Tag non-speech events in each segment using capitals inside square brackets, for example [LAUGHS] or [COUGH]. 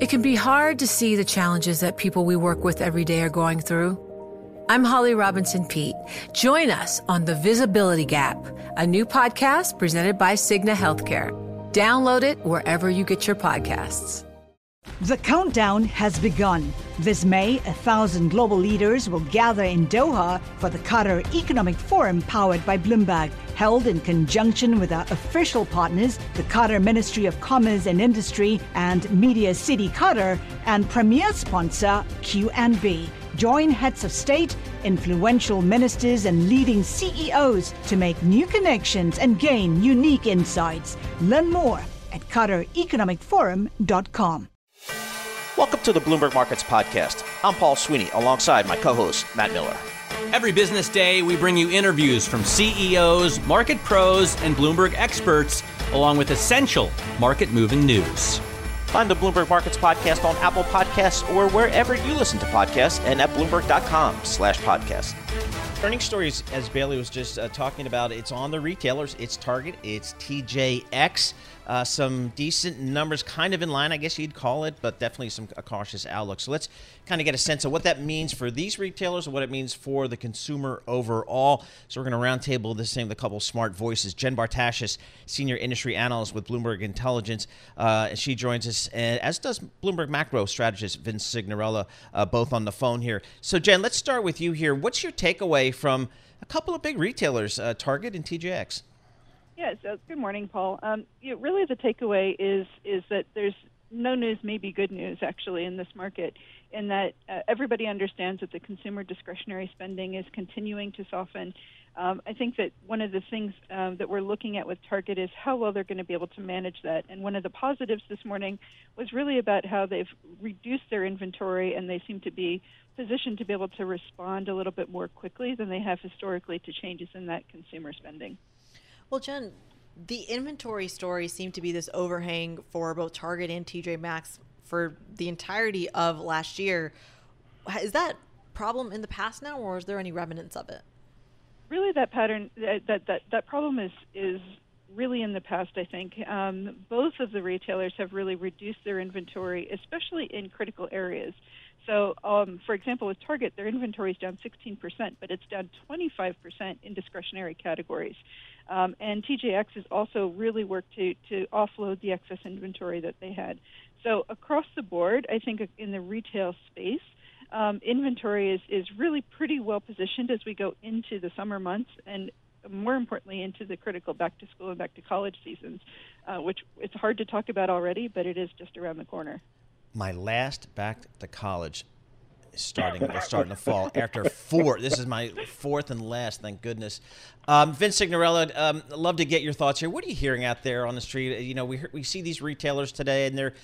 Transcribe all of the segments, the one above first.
It can be hard to see the challenges that people we work with every day are going through. I'm Holly Robinson Peete. Join us on The Visibility Gap, a new podcast presented by Cigna Healthcare. Download it wherever you get your podcasts. The countdown has begun. This May, a thousand global leaders will gather in Doha for the Qatar Economic Forum powered by Bloomberg, held in conjunction with our official partners, the Qatar Ministry of Commerce and Industry and Media City Qatar, and premier sponsor QNB. Join heads of state, influential ministers, and leading CEOs to make new connections and gain unique insights. Learn more at QatarEconomicForum.com. Welcome to the Bloomberg Markets Podcast. I'm Paul Sweeney alongside my co host, Matt Miller. Every business day, we bring you interviews from CEOs, market pros, and Bloomberg experts, along with essential market moving news. Find the Bloomberg Markets Podcast on Apple Podcasts or wherever you listen to podcasts and at Bloomberg.com slash podcast. Earning stories, as Bailey was just uh, talking about, it's on the retailers. It's Target, it's TJX. Uh, some decent numbers, kind of in line, I guess you'd call it, but definitely some cautious outlook. So let's kind of get a sense of what that means for these retailers and what it means for the consumer overall. So we're going to roundtable this thing with a couple smart voices. Jen Bartashus, senior industry analyst with Bloomberg Intelligence, uh, she joins us, and as does Bloomberg macro strategist Vince Cignarella, uh, both on the phone here. So Jen, let's start with you here. What's your takeaway from a couple of big retailers, uh, Target and TJX? Yeah, so good morning, Paul. Um, you know, really, the takeaway is is that there's no news, maybe good news, actually, in this market, in that uh, everybody understands that the consumer discretionary spending is continuing to soften. Um, I think that one of the things um, that we're looking at with Target is how well they're going to be able to manage that. And one of the positives this morning was really about how they've reduced their inventory and they seem to be positioned to be able to respond a little bit more quickly than they have historically to changes in that consumer spending. Well, Jen, the inventory story seemed to be this overhang for both Target and TJ Maxx for the entirety of last year. Is that problem in the past now, or is there any remnants of it? Really, that pattern, that that that, problem is is really in the past. I think um, both of the retailers have really reduced their inventory, especially in critical areas. So, um, for example, with Target, their inventory is down 16%, but it's down 25% in discretionary categories. Um, and TJX has also really worked to, to offload the excess inventory that they had. So, across the board, I think in the retail space, um, inventory is, is really pretty well positioned as we go into the summer months and more importantly into the critical back to school and back to college seasons, uh, which it's hard to talk about already, but it is just around the corner my last back to college is starting [LAUGHS] starting to fall after four. This is my fourth and last, thank goodness. Um, Vince Cignarella, um, love to get your thoughts here. What are you hearing out there on the street? You know, we we see these retailers today, and they're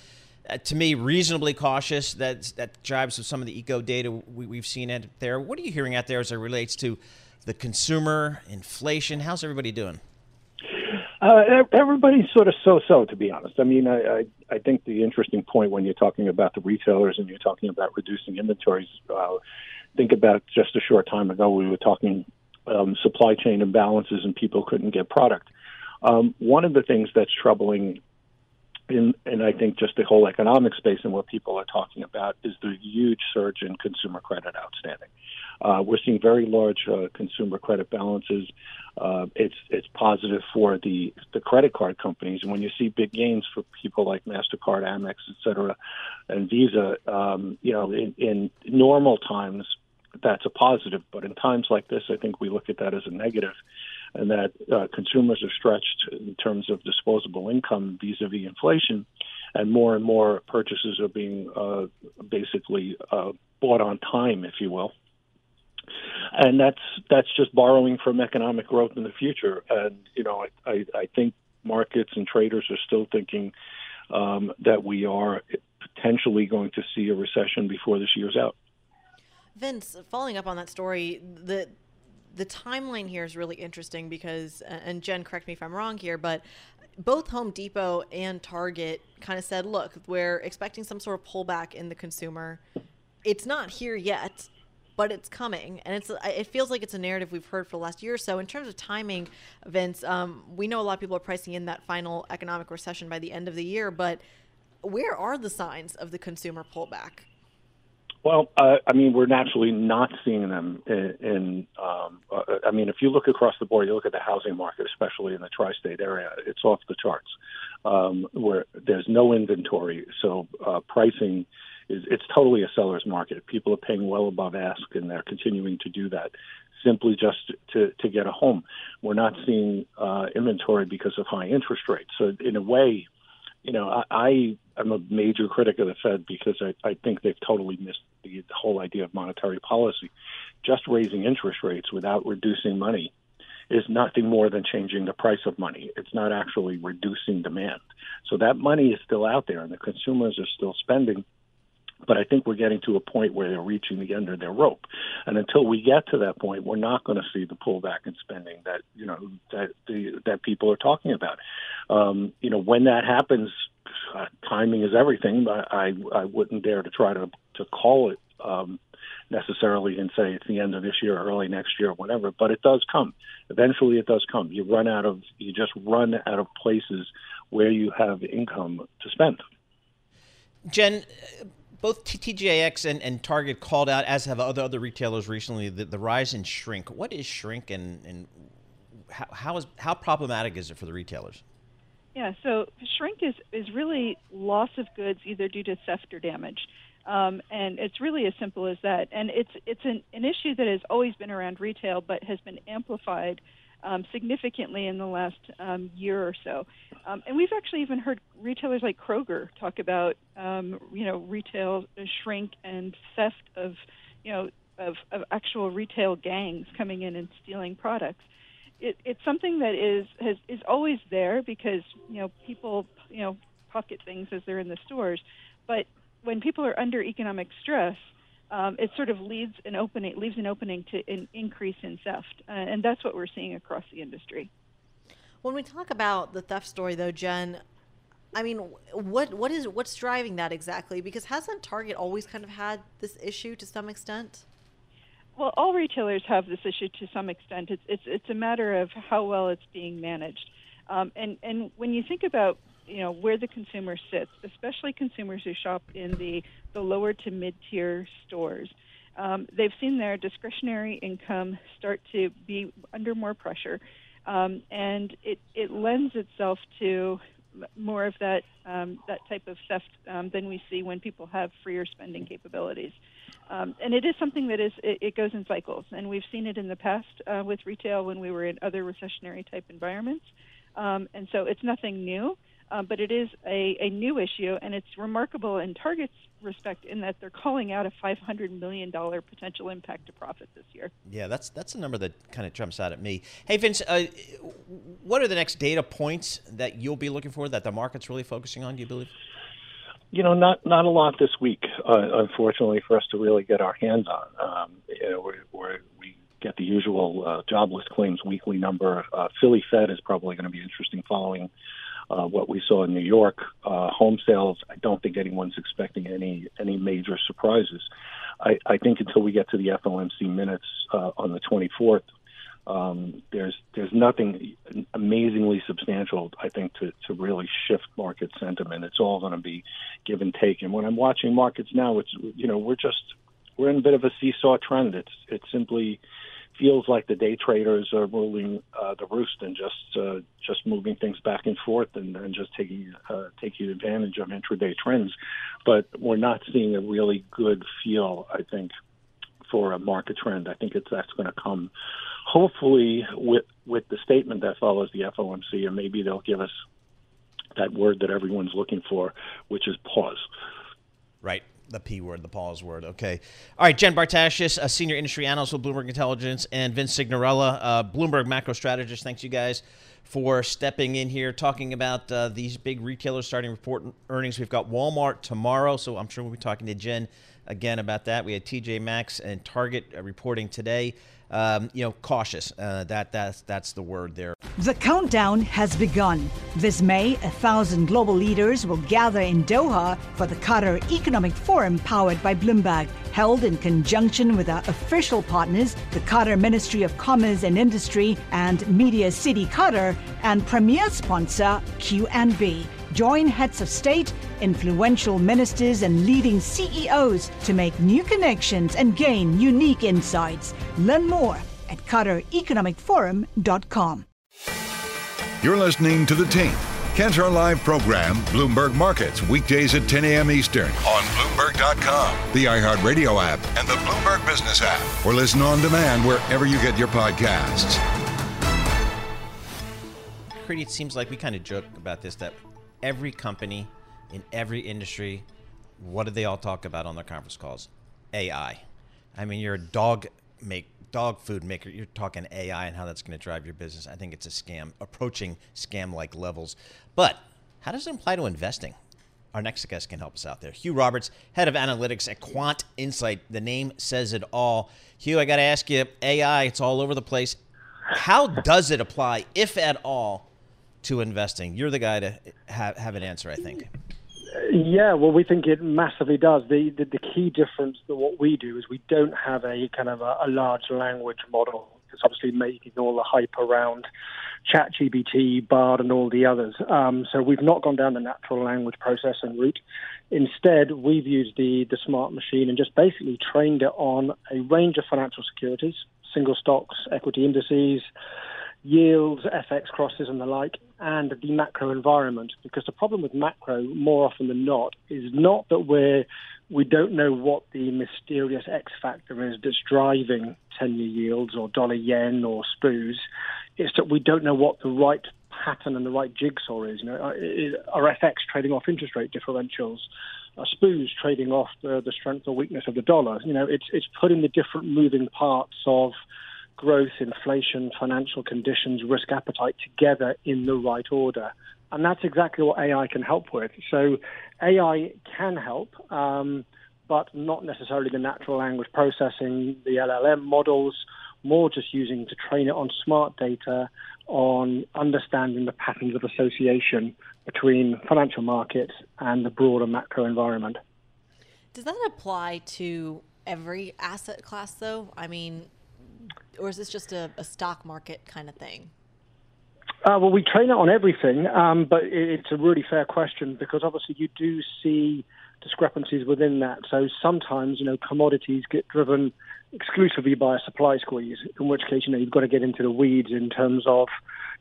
uh, to me reasonably cautious. That that jives with some of the eco data we, we've seen out there. What are you hearing out there as it relates to the consumer, inflation? How's everybody doing? Uh, everybody's sort of so-so, to be honest. I mean, I, I, I think the interesting point when you're talking about the retailers and you're talking about reducing inventories, uh, think about just a short time ago we were talking um, supply chain imbalances and people couldn't get product. Um, one of the things that's troubling in, and I think just the whole economic space and what people are talking about is the huge surge in consumer credit outstanding. Uh, we're seeing very large uh, consumer credit balances. Uh, it's it's positive for the the credit card companies, and when you see big gains for people like Mastercard, Amex, et cetera, and Visa, um, you know, in, in normal times that's a positive, but in times like this, I think we look at that as a negative and that uh, consumers are stretched in terms of disposable income vis-a-vis inflation, and more and more purchases are being uh, basically uh, bought on time, if you will. And that's that's just borrowing from economic growth in the future. And you know, I, I, I think markets and traders are still thinking um, that we are potentially going to see a recession before this year's out. Vince, following up on that story, the the timeline here is really interesting because, and Jen, correct me if I'm wrong here, but both Home Depot and Target kind of said, look, we're expecting some sort of pullback in the consumer. It's not here yet, but it's coming, and it's it feels like it's a narrative we've heard for the last year or so. In terms of timing, Vince, um, we know a lot of people are pricing in that final economic recession by the end of the year, but where are the signs of the consumer pullback? Well, uh, I mean, we're naturally not seeing them in. in um, uh, I mean, if you look across the board, you look at the housing market, especially in the tri-state area, it's off the charts. Um, where there's no inventory, so uh, pricing is it's totally a seller's market. People are paying well above ask, and they're continuing to do that simply just to to get a home. We're not seeing uh, inventory because of high interest rates. So in a way, you know, I, I am a major critic of the Fed because I, I think they've totally missed the, the whole idea of monetary policy. Just raising interest rates without reducing money is nothing more than changing the price of money. It's not actually reducing demand. So that money is still out there, and the consumers are still spending. But I think we're getting to a point where they're reaching the end of their rope, and until we get to that point, we're not going to see the pullback in spending that you know that the, that people are talking about. Um, you know, when that happens, uh, timing is everything. I, I I wouldn't dare to try to to call it um, necessarily and say it's the end of this year, or early next year, or whatever. But it does come. Eventually, it does come. You run out of you just run out of places where you have income to spend. Jen, both TJX and, and Target called out, as have other other retailers recently, the, the rise in shrink. What is shrink, and, and how, how is how problematic is it for the retailers? Yeah, so shrink is is really loss of goods either due to theft or damage. Um, and it's really as simple as that. And it's it's an, an issue that has always been around retail, but has been amplified um, significantly in the last um, year or so. Um, and we've actually even heard retailers like Kroger talk about, um, you know, retail shrink and theft of, you know, of, of actual retail gangs coming in and stealing products. It, it's something that is has, is always there because you know people you know pocket things as they're in the stores, but when people are under economic stress, um, it sort of leads an opening, leaves an opening to an increase in theft, uh, and that's what we're seeing across the industry. When we talk about the theft story, though, Jen, I mean, what what is what's driving that exactly? Because hasn't Target always kind of had this issue to some extent? Well, all retailers have this issue to some extent. It's it's it's a matter of how well it's being managed. Um, and and when you think about you know where the consumer sits, especially consumers who shop in the the lower to mid tier stores. Um, they've seen their discretionary income start to be under more pressure, um, and it, it lends itself to more of that um, that type of theft um, than we see when people have freer spending capabilities. Um, and it is something that is it, it, goes in cycles, and we've seen it in the past uh, with retail when we were in other recessionary type environments. Um, and so it's nothing new uh, but it is a, a new issue, and it's remarkable in Target's respect in that they're calling out a $500 million potential impact to profit this year. Yeah, that's that's a number that kind of jumps out at me. Hey, Vince, uh, what are the next data points that you'll be looking for that the market's really focusing on? Do you believe? You know, not not a lot this week, uh, unfortunately, for us to really get our hands on. Um, you know, we're, we're, we get the usual uh, jobless claims weekly number. Uh, Philly Fed is probably going to be interesting following uh, what we saw in New York. Uh, home sales, I don't think anyone's expecting any any major surprises. I, I think until we get to the FOMC minutes uh, on the 24th, um, there's there's nothing amazingly substantial, I think, to, to really shift market sentiment. It's all going to be give and take. And when I'm watching markets now, it's you know we're just we're in a bit of a seesaw trend. It's it's simply feels like the day traders are ruling uh, the roost and just uh, just moving things back and forth and, and just taking uh, taking advantage of intraday trends. But we're not seeing a really good feel, I think, for a market trend. I think it's that's going to come, hopefully, with with the statement that follows the FOMC, and maybe they'll give us that word that everyone's looking for, which is pause. Right the P word, the pause word. Okay. All right. Jen Bartashus, a senior industry analyst with Bloomberg Intelligence, and Vince Cignarella, uh, Bloomberg macro strategist. Thanks, you guys, for stepping in here, talking about uh, these big retailers starting report earnings. We've got Walmart tomorrow, so I'm sure we'll be talking to Jen again about that. We had TJ Maxx and Target uh, reporting today. Um, you know, cautious. Uh, that that's that's the word there. The countdown has begun. This May, a thousand global leaders will gather in Doha for the Qatar Economic Forum powered by Bloomberg, held in conjunction with our official partners, the Qatar Ministry of Commerce and Industry and Media City Qatar, and premier sponsor QNB. Join heads of state influential ministers, and leading CEOs to make new connections and gain unique insights. Learn more at QatarEconomicForum.com. You're listening to The Tape. Catch our live program, Bloomberg Markets, weekdays at 10 a.m. Eastern on Bloomberg.com, the iHeartRadio app, and the Bloomberg Business app, or listen on demand wherever you get your podcasts. It seems like we kind of joke about this that every company in every industry, what do they all talk about on their conference calls? AI. I mean, you're a dog make dog food maker. You're talking AI and how that's going to drive your business. I think it's a scam, approaching scam like levels. But how does it apply to investing? Our next guest can help us out there. Huw Roberts, head of analytics at Quant Insight. The name says it all. Huw, I got to ask you AI, it's all over the place. How does it apply, if at all, to investing? You're the guy to have, have an answer, I think. Yeah, well, we think it massively does. The, the, the key difference that what we do is we don't have a kind of a, a large language model. It's obviously making all the hype around ChatGPT, Bard, and all the others. Um, so we've not gone down the natural language processing route. Instead, we've used the the smart machine and just basically trained it on a range of financial securities, single stocks, equity indices yields, FX crosses, and the like, and the macro environment. Because the problem with macro, more often than not, is not that we're we don't know what the mysterious X factor is that's driving 10 year yields or dollar yen or SPOOs. It's that we don't know what the right pattern and the right jigsaw is. You know, uh, are FX trading off interest rate differentials? Are SPOOs trading off the, the strength or weakness of the dollar? You know, it's, it's putting the different moving parts of growth, inflation, financial conditions, risk appetite together in the right order. And that's exactly what AI can help with. So AI can help, um, but not necessarily the natural language processing, the LLM models, more just using to train it on smart data, on understanding the patterns of association between financial markets and the broader macro environment. Does that apply to every asset class, though? I mean, or is this just a, a stock market kind of thing? Uh, well, we train it on everything, um, but it's a really fair question because obviously you do see discrepancies within that. So sometimes, you know, commodities get driven exclusively by a supply squeeze, in which case, you know, you've got to get into the weeds in terms of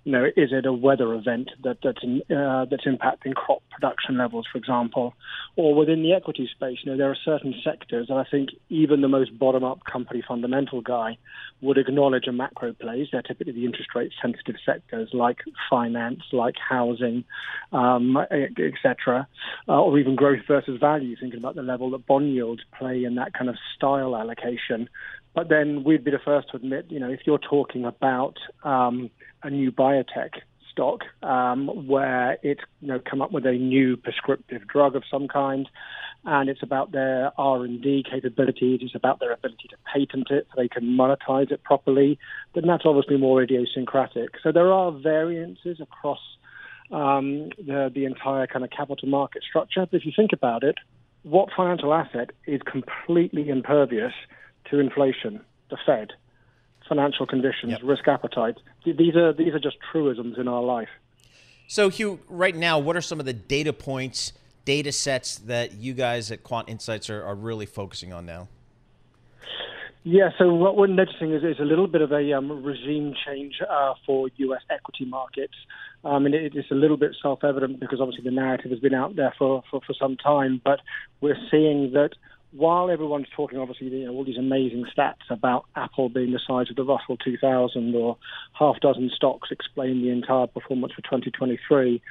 you know, is it a weather event that, that's uh, that's impacting crop production levels, for example, or within the equity space? You know, there are certain sectors, and I think even the most bottom-up company fundamental guy would acknowledge a macro plays. They're typically the interest rate sensitive sectors like finance, like housing, um, etc., uh, or even growth versus value. Thinking about the level that bond yields play in that kind of style allocation. But then we'd be the first to admit, you know, if you're talking about um, a new biotech stock um, where it's you know come up with a new prescriptive drug of some kind, and it's about their R and D capabilities, it's about their ability to patent it so they can monetize it properly. Then that's obviously more idiosyncratic. So there are variances across um, the the entire kind of capital market structure. But if you think about it, what financial asset is completely impervious to inflation? The Fed financial conditions, yep. risk appetite. These are these are just truisms in our life. So, Huw, right now, what are some of the data points, data sets that you guys at Quant Insights are, are really focusing on now? Yeah, so what we're noticing is, is a little bit of a um, regime change uh, for U.S. equity markets. Um, and it, it's a little bit self-evident because obviously the narrative has been out there for, for, for some time, but we're seeing that while everyone's talking, obviously, you know, all these amazing stats about Apple being the size of the Russell 2000 or half dozen stocks explain the entire performance for 2023,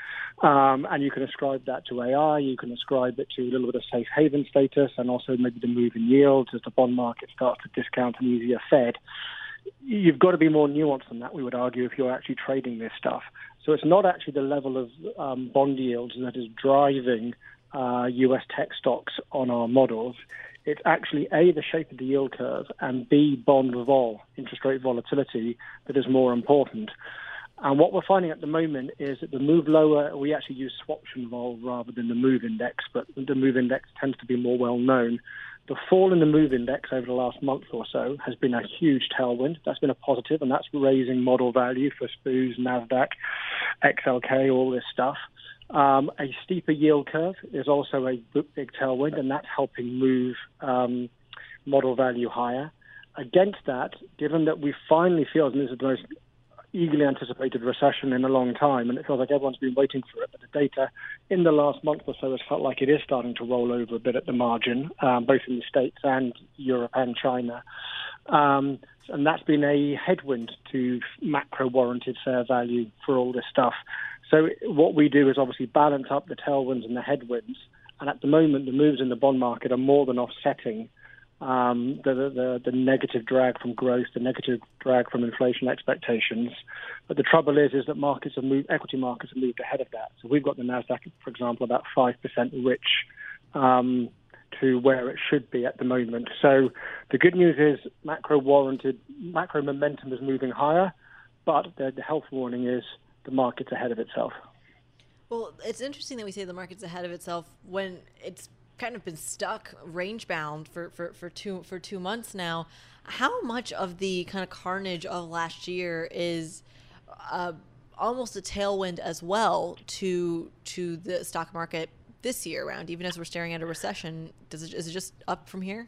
um, and you can ascribe that to AI, you can ascribe it to a little bit of safe haven status, and also maybe the move in yields as the bond market starts to discount an easier Fed. You've got to be more nuanced than that, we would argue, if you're actually trading this stuff. So it's not actually the level of um, bond yields that is driving uh, US tech stocks on our models, it's actually A, the shape of the yield curve, and B, bond vol, interest rate volatility, that is more important. And what we're finding at the moment is that the move lower, we actually use swaption vol rather than the move index, but the move index tends to be more well known. The fall in the move index over the last month or so has been a huge tailwind. That's been a positive, and that's raising model value for SPOOs, NASDAQ, XLK, all this stuff. Um, a steeper yield curve is also a big tailwind, and that's helping move um, model value higher. Against that, given that we finally feel, and this is the most eagerly anticipated recession in a long time, and it feels like everyone's been waiting for it. But the data in the last month or so has felt like it is starting to roll over a bit at the margin, um, both in the States and Europe and China. Um, and that's been a headwind to macro warranted fair value for all this stuff. So what we do is obviously balance up the tailwinds and the headwinds. And at the moment, the moves in the bond market are more than offsetting um, the, the, the negative drag from growth, the negative drag from inflation expectations. But the trouble is, is that markets have moved, equity markets have moved ahead of that. So we've got the Nasdaq, for example, about five percent rich um, to where it should be at the moment. So the good news is macro warranted, macro momentum is moving higher, but the, the health warning is the market's ahead of itself. Well, it's interesting that we say the market's ahead of itself when it's kind of been stuck range bound for, for, for two for two months now. How much of the kind of carnage of last year is uh, almost a tailwind as well to to the stock market this year around? Even as we're staring at a recession, does it, is it just up from here?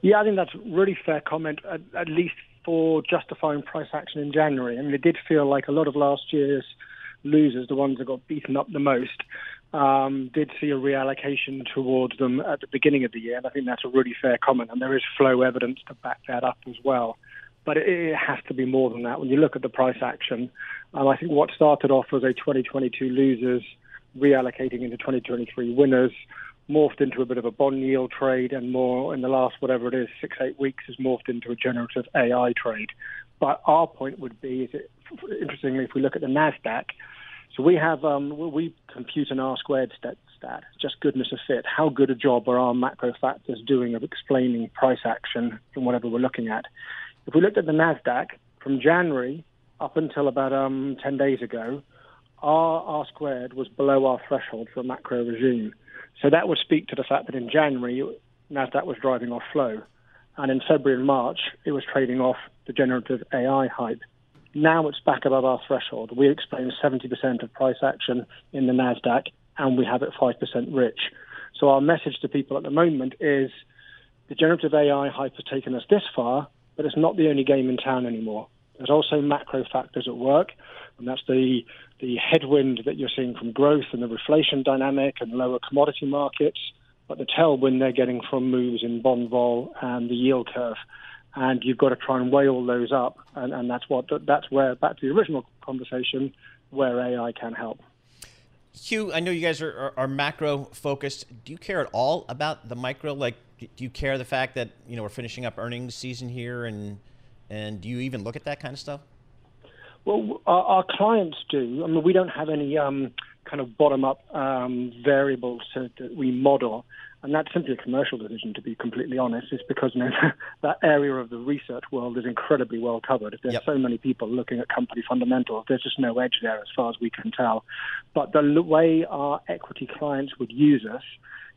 Yeah, I think that's a really fair comment. At, at least for justifying price action in January. I mean, it did feel like a lot of last year's losers, the ones that got beaten up the most, um, did see a reallocation towards them at the beginning of the year. And I think that's a really fair comment. And there is flow evidence to back that up as well. But it, it has to be more than that. When you look at the price action, um, I think what started off as a 2022 losers reallocating into 2023 winners morphed into a bit of a bond yield trade and more in the last whatever it is six eight weeks has morphed into a generative AI trade. But our point would be, is it, interestingly, if we look at the Nasdaq, so we have um, we compute an R squared stat, stat, just goodness of fit. How good a job are our macro factors doing of explaining price action in whatever we're looking at? If we looked at the Nasdaq from January up until about um, 10 days ago, our R squared was below our threshold for a macro regime. So that would speak to the fact that in January, Nasdaq was driving off flow, and in February and March, it was trading off the generative AI hype. Now it's back above our threshold. We explain 70% of price action in the NASDAQ and we have it 5% rich. So our message to people at the moment is the generative AI hype has taken us this far, but it's not the only game in town anymore. There's also macro factors at work, and that's the, the headwind that you're seeing from growth and the reflation dynamic and lower commodity markets, but the tailwind they're getting from moves in bond vol and the yield curve and you've got to try and weigh all those up, and, and that's what that's where back to the original conversation where AI can help. Huw, I know you guys are, are, are, macro focused. Do you care at all about the micro? Like, do you care the fact that you know we're finishing up earnings season here, and and do you even look at that kind of stuff? Well, our, our clients do. I mean, we don't have any um, kind of bottom up um, variables to, that we model. And that's simply a commercial decision, to be completely honest. It's because you know, [LAUGHS] that area of the research world is incredibly well covered. If there's yep. so many people looking at company fundamentals, there's just no edge there as far as we can tell. But the way our equity clients would use us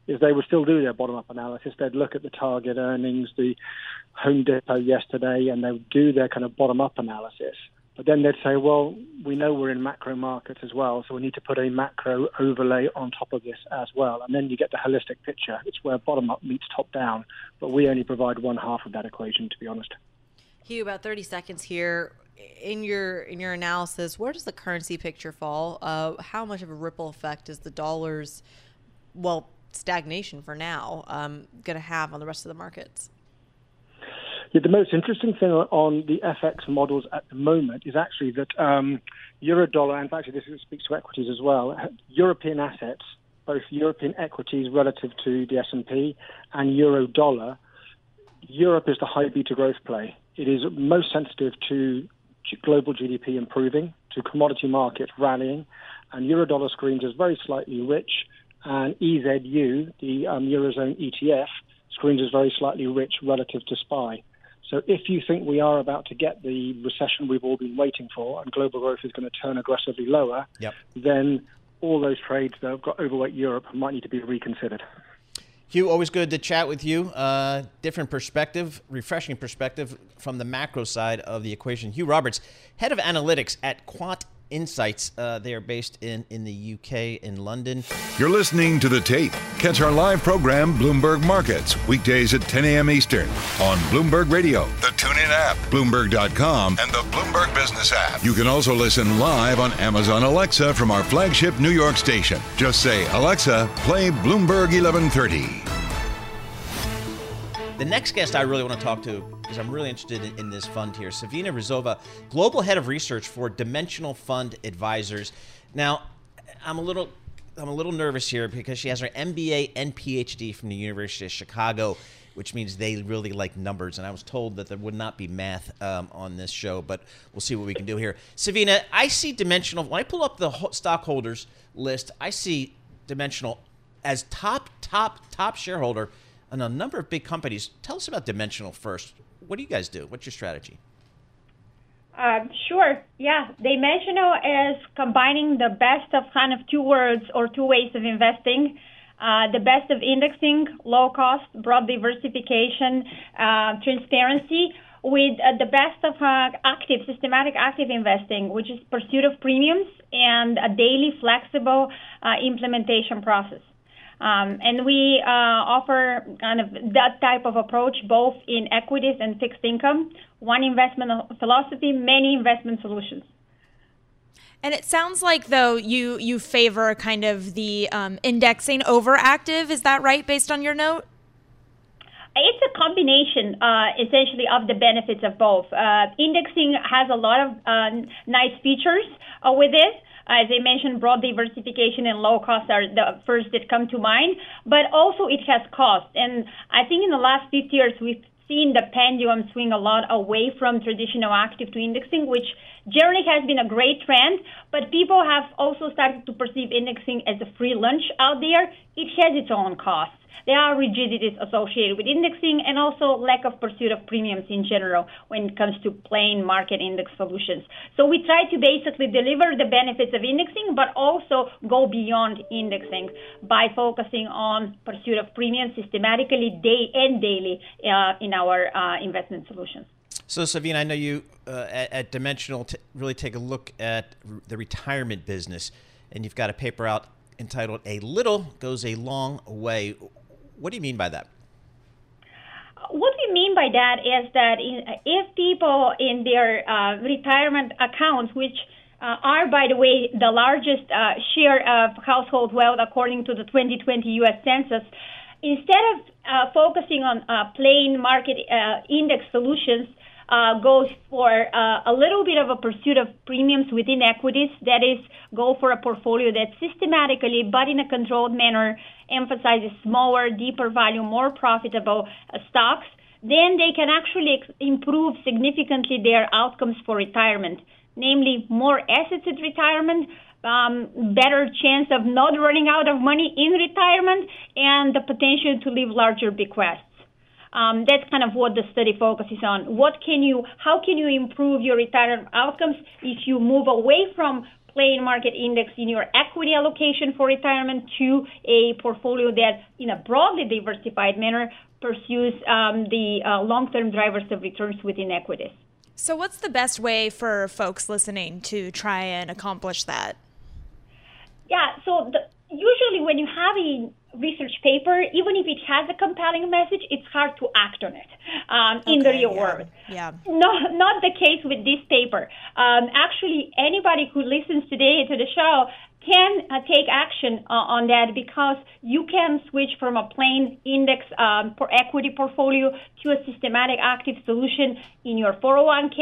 is they would still do their bottom-up analysis. They'd look at the target earnings, the Home Depot yesterday, and they would do their kind of bottom-up analysis. But then they'd say, well, we know we're in macro markets as well, so we need to put a macro overlay on top of this as well. And then you get the holistic picture. It's where bottom up meets top down. But we only provide one half of that equation, to be honest. Huw, about 30 seconds here. In your in your analysis, where does the currency picture fall? Uh, how much of a ripple effect is the dollar's, well, stagnation for now, um, going to have on the rest of the markets? The most interesting thing on the FX models at the moment is actually that um, euro dollar, and actually this speaks to equities as well, European assets, both European equities relative to the S&P and euro dollar, Europe is the high beta growth play. It is most sensitive to global GDP improving, to commodity markets rallying, and euro dollar screens is very slightly rich, and EZU, the um, Eurozone ETF, screens is very slightly rich relative to SPY. So if you think we are about to get the recession we've all been waiting for and global growth is going to turn aggressively lower, yep. then all those trades that have got overweight Europe might need to be reconsidered. Huw, always good to chat with you. Uh, different perspective, refreshing perspective from the macro side of the equation. Huw Roberts, head of analytics at Quant Insights. Uh, they are based in, in the UK, in London. You're listening to The Tape. Catch our live program, Bloomberg Markets, weekdays at 10 a.m. Eastern on Bloomberg Radio, the TuneIn app, Bloomberg.com, and the Bloomberg Business app. You can also listen live on Amazon Alexa from our flagship New York station. Just say, Alexa, play Bloomberg 1130. The next guest I really want to talk to, because I'm really interested in, in this fund here, Savina Rizova, Global Head of Research for Dimensional Fund Advisors. Now, I'm a little I'm a little nervous here because she has her MBA and PhD from the University of Chicago, which means they really like numbers. And I was told that there would not be math um, on this show, but we'll see what we can do here. Savina, I see Dimensional. When I pull up the stockholders list, I see Dimensional as top, top, top shareholder on a number of big companies. Tell us about Dimensional first. What do you guys do? What's your strategy? Uh, sure. Yeah, Dimensional is combining the best of kind of two words or two ways of investing. Uh, the best of indexing, low cost, broad diversification, uh, transparency, with uh, the best of uh, active, systematic active investing, which is pursuit of premiums and a daily flexible uh, implementation process. Um, and we uh, offer kind of that type of approach both in equities and fixed income. One investment philosophy, many investment solutions. And it sounds like though you you favor kind of the um, indexing over active. Is that right, based on your note? It's a combination, uh, essentially, of the benefits of both. Uh, indexing has a lot of uh, nice features uh, with it. As I mentioned, broad diversification and low cost are the first that come to mind, but also it has cost. And I think in the last 50 years, we've seen the pendulum swing a lot away from traditional active to indexing, which generally has been a great trend, but people have also started to perceive indexing as a free lunch out there. It has its own costs. There are rigidities associated with indexing and also lack of pursuit of premiums in general when it comes to plain market index solutions. So we try to basically deliver the benefits of indexing, but also go beyond indexing by focusing on pursuit of premiums systematically day and daily uh, in our uh, investment solutions. So, Savina, I know you uh, at, at, Dimensional t- really take a look at r- the retirement business, and you've got a paper out entitled A Little Goes a Long Way. What do you mean by that? What we mean by that is that if people in their uh, retirement accounts, which uh, are, by the way, the largest uh, share of household wealth according to the 2020 U.S. Census, instead of uh, focusing on uh, plain market uh, index solutions, uh, goes for uh, a little bit of a pursuit of premiums within equities. That is, go for a portfolio that systematically, but in a controlled manner, emphasizes smaller, deeper value, more profitable uh, stocks. Then they can actually ex- improve significantly their outcomes for retirement, namely more assets at retirement, um, better chance of not running out of money in retirement, and the potential to leave larger bequests. Um, that's kind of what the study focuses on. What can you, how can you improve your retirement outcomes if you move away from plain market index in your equity allocation for retirement to a portfolio that, in a broadly diversified manner, pursues um, the uh, long-term drivers of returns within equities. So, what's the best way for folks listening to try and accomplish that? Yeah, so the, usually when you have a research paper, even if it has a compelling message, it's hard to act on it um, in the real yeah, world. Yeah. No, not the case with this paper. Um, actually, anybody who listens today to the show can uh, take action uh, on that because you can switch from a plain index um, for equity portfolio to a systematic active solution in your 401k,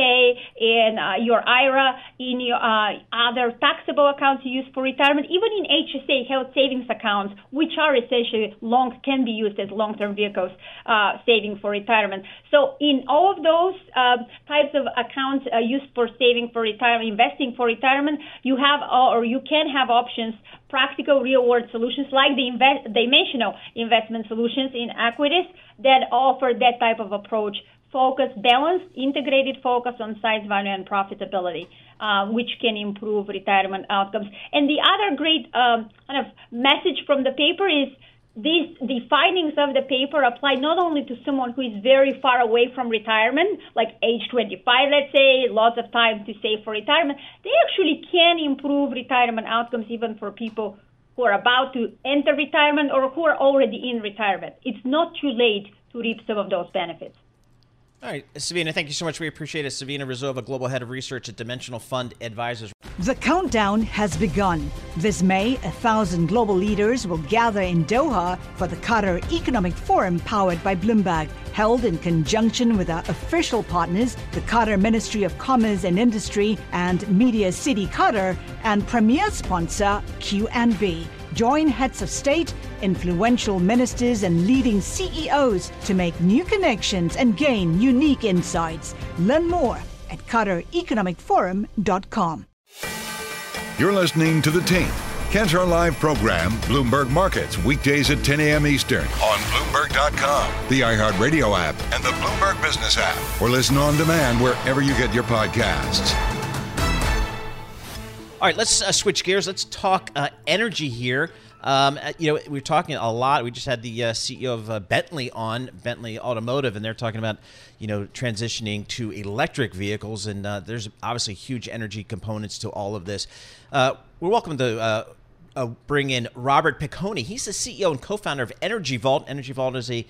in uh, your IRA, in your uh, other taxable accounts you use for retirement, even in HSA health savings accounts, which are essentially long can be used as long-term vehicles uh, saving for retirement. So in all of those uh, types of accounts used for saving for retirement, investing for retirement, you have or you can have options, practical real world solutions like the invest, dimensional investment solutions in equities that offer that type of approach. Focus, balanced, integrated focus on size, value, and profitability, uh, which can improve retirement outcomes. And the other great um, kind of message from the paper is these the findings of the paper apply not only to someone who is very far away from retirement, like age 25, let's say, lots of time to save for retirement. They actually can improve retirement outcomes even for people who are about to enter retirement or who are already in retirement. It's not too late to reap some of those benefits. All right, Savina, thank you so much. We appreciate it. Savina Rizova, Global Head of Research at Dimensional Fund Advisors. The countdown has begun. This May, a thousand global leaders will gather in Doha for the Qatar Economic Forum powered by Bloomberg, held in conjunction with our official partners, the Qatar Ministry of Commerce and Industry and Media City Qatar, and premier sponsor QNB. Join heads of state, influential ministers, and leading CEOs to make new connections and gain unique insights. Learn more at QatarEconomicForum.com. You're listening to The Tape. Catch our live program, Bloomberg Markets, weekdays at 10 a.m. Eastern on Bloomberg.com, the iHeartRadio app, and the Bloomberg Business app, or listen on demand wherever you get your podcasts. All right, let's uh, switch gears. Let's talk uh, energy here. Um, uh, you know, we are talking a lot. We just had the uh, CEO of uh, Bentley on Bentley Automotive, and they're talking about you know transitioning to electric vehicles, and uh, there's obviously huge energy components to all of this. we're welcome to bring in Robert Piconi. He's the CEO and co-founder of Energy Vault. Energy Vault is a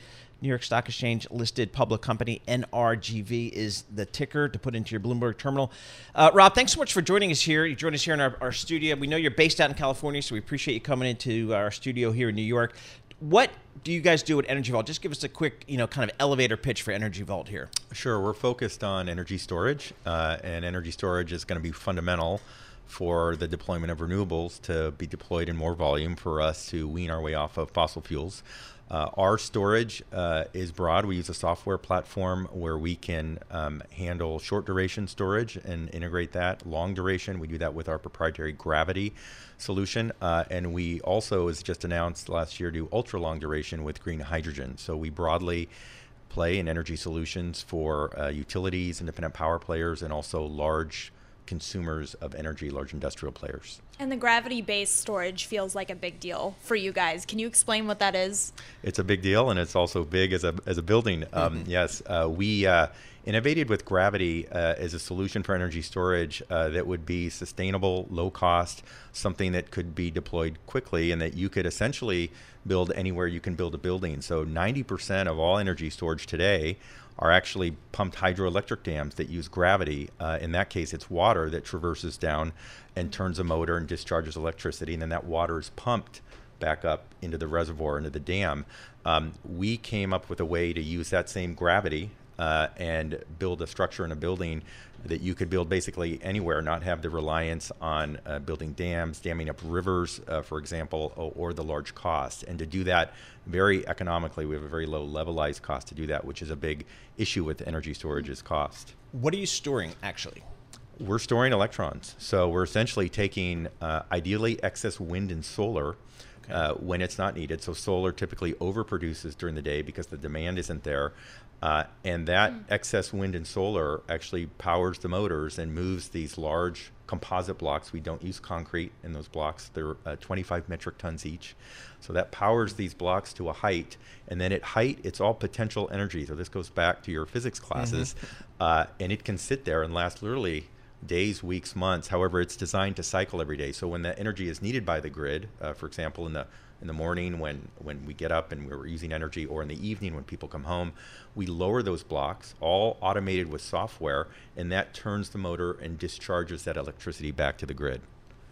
New York Stock Exchange listed public company. NRGV is the ticker to put into your Bloomberg terminal. Uh, Rob, thanks so much for joining us here. You joined us here in our, our studio. We know you're based out in California, so we appreciate you coming into our studio here in New York. What do you guys do at Energy Vault? Just give us a quick, you know, kind of elevator pitch for Energy Vault here. Sure, we're focused on energy storage, uh, and energy storage is going to be fundamental for the deployment of renewables to be deployed in more volume for us to wean our way off of fossil fuels. Uh, our storage uh, is broad. We use a software platform where we can um, handle short duration storage and integrate that. Long duration, we do that with our proprietary Gravity solution. Uh, and we also, as just announced last year, do ultra long duration with green hydrogen. So we broadly play in energy solutions for uh, utilities, independent power players, and also large consumers of energy, large industrial players. And the gravity based storage feels like a big deal for you guys. Can you explain what that is? It's a big deal, and it's also big as a, as a building. Um, mm-hmm. Yes, uh, we uh, innovated with gravity uh, as a solution for energy storage uh, that would be sustainable, low cost, something that could be deployed quickly, and that you could essentially build anywhere you can build a building. So 90% of all energy storage today are actually pumped hydroelectric dams that use gravity. Uh, in that case, it's water that traverses down and turns a motor and discharges electricity, and then that water is pumped back up into the reservoir, into the dam. Um, we came up with a way to use that same gravity uh, and build a structure in a building that you could build basically anywhere, not have the reliance on uh, building dams, damming up rivers, uh, for example, or, or, the large costs. And to do that very economically, we have a very low levelized cost to do that, which is a big issue with energy storage is cost. What are you storing actually? We're storing electrons. So we're essentially taking uh, ideally excess wind and solar. Uh, when it's not needed. So solar typically overproduces during the day because the demand isn't there. Uh, and that mm. excess wind and solar actually powers the motors and moves these large composite blocks. We don't use concrete in those blocks. They're uh, 25 metric tons each. So that powers these blocks to a height. And then at height, it's all potential energy. So this goes back to your physics classes. Mm-hmm. Uh, and it can sit there and last literally days, weeks, months. However, it's designed to cycle every day. So when the energy is needed by the grid, uh, for example, in the in the morning when when we get up and we're using energy, or in the evening when people come home, we lower those blocks, all automated with software, and that turns the motor and discharges that electricity back to the grid.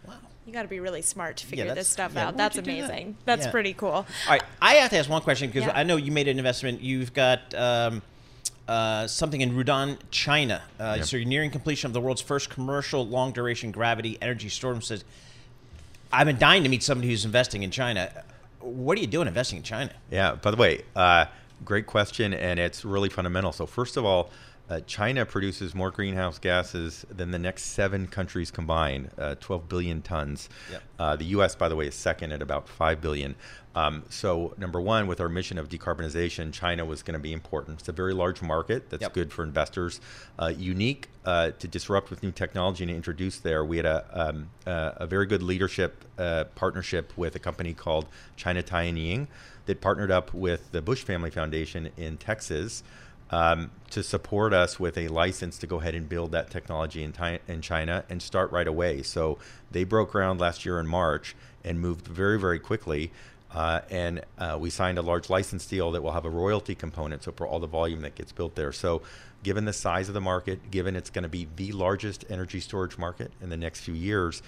Wow. You got to be really smart to figure yeah, this stuff yeah, out. That's amazing. That? That's yeah. pretty cool. All right, I have to ask one question because I know you made an investment. You've got um, uh, something in Rudong, China. Uh, yep. So you're nearing completion of the world's first commercial long duration gravity energy storage. Says, I've been dying to meet somebody who's investing in China. What are you doing investing in China? Yeah. By the way, uh, great question, and it's really fundamental. So first of all. Uh, China produces more greenhouse gases than the next seven countries combined, uh, 12 billion tons. Yep. Uh, the U.S., by the way, is second at about 5 billion. Um, so, number one, with our mission of decarbonization, China was going to be important. It's a very large market that's yep. good for investors. Uh, unique uh, to disrupt with new technology and introduce there. We had a, um, uh, a very good leadership uh, partnership with a company called China Tianying. that partnered up with the Bush Family Foundation in Texas um, to support us with a license to go ahead and build that technology in, in China and start right away. So they broke ground last year in March and moved very, very quickly. Uh, and uh, we signed a large license deal that will have a royalty component, so for all the volume that gets built there. So, given the size of the market, given it's going to be the largest energy storage market in the next few years,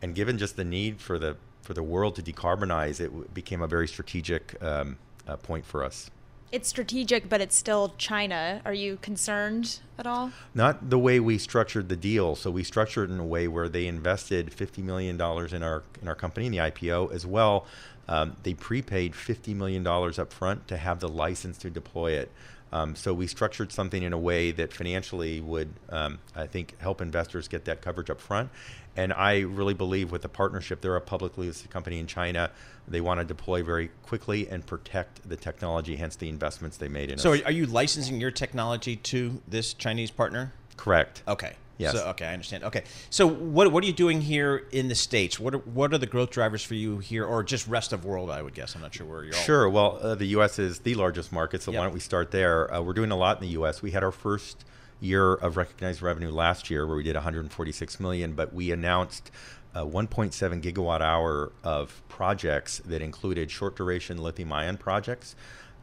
and given just the need for the for the world to decarbonize, it became a very strategic um, uh, point for us. It's strategic, but it's still China. Are you concerned at all? Not the way we structured the deal. So we structured it in a way where they invested fifty million dollars in our in our company in the IPO as well. Um, they prepaid fifty million dollars up front to have the license to deploy it. Um, so we structured something in a way that financially would, um, I think, help investors get that coverage up front. And I really believe with the partnership, they're a publicly listed company in China. They want to deploy very quickly and protect the technology, hence the investments they made in so us. So, are you licensing your technology to this Chinese partner? Correct. Okay. Yes. So, okay, I understand. Okay. So, what what are you doing here in the states? What are, what are the growth drivers for you here, or just rest of world? I would guess. I'm not sure where you're. Sure. Well, uh, the U.S. is the largest market, so Yep. why don't we start there? Uh, we're doing a lot in the U.S. We had our first year of recognized revenue last year, where we did 146 million, but we announced uh, 1.7 gigawatt hour of projects that included short duration lithium ion projects.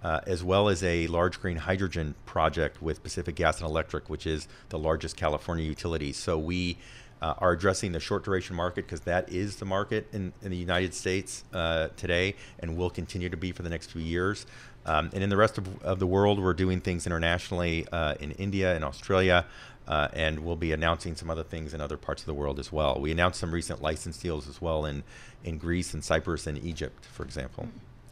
Uh, as well as a large green hydrogen project with Pacific Gas and Electric, which is the largest California utility. So we uh, are addressing the short duration market because that is the market in, in the United States uh, today and will continue to be for the next few years. Um, and in the rest of, of the world, we're doing things internationally uh, in India and Australia. Uh, and we'll be announcing some other things in other parts of the world as well. We announced some recent license deals as well in, in Greece and Cyprus and Egypt, for example.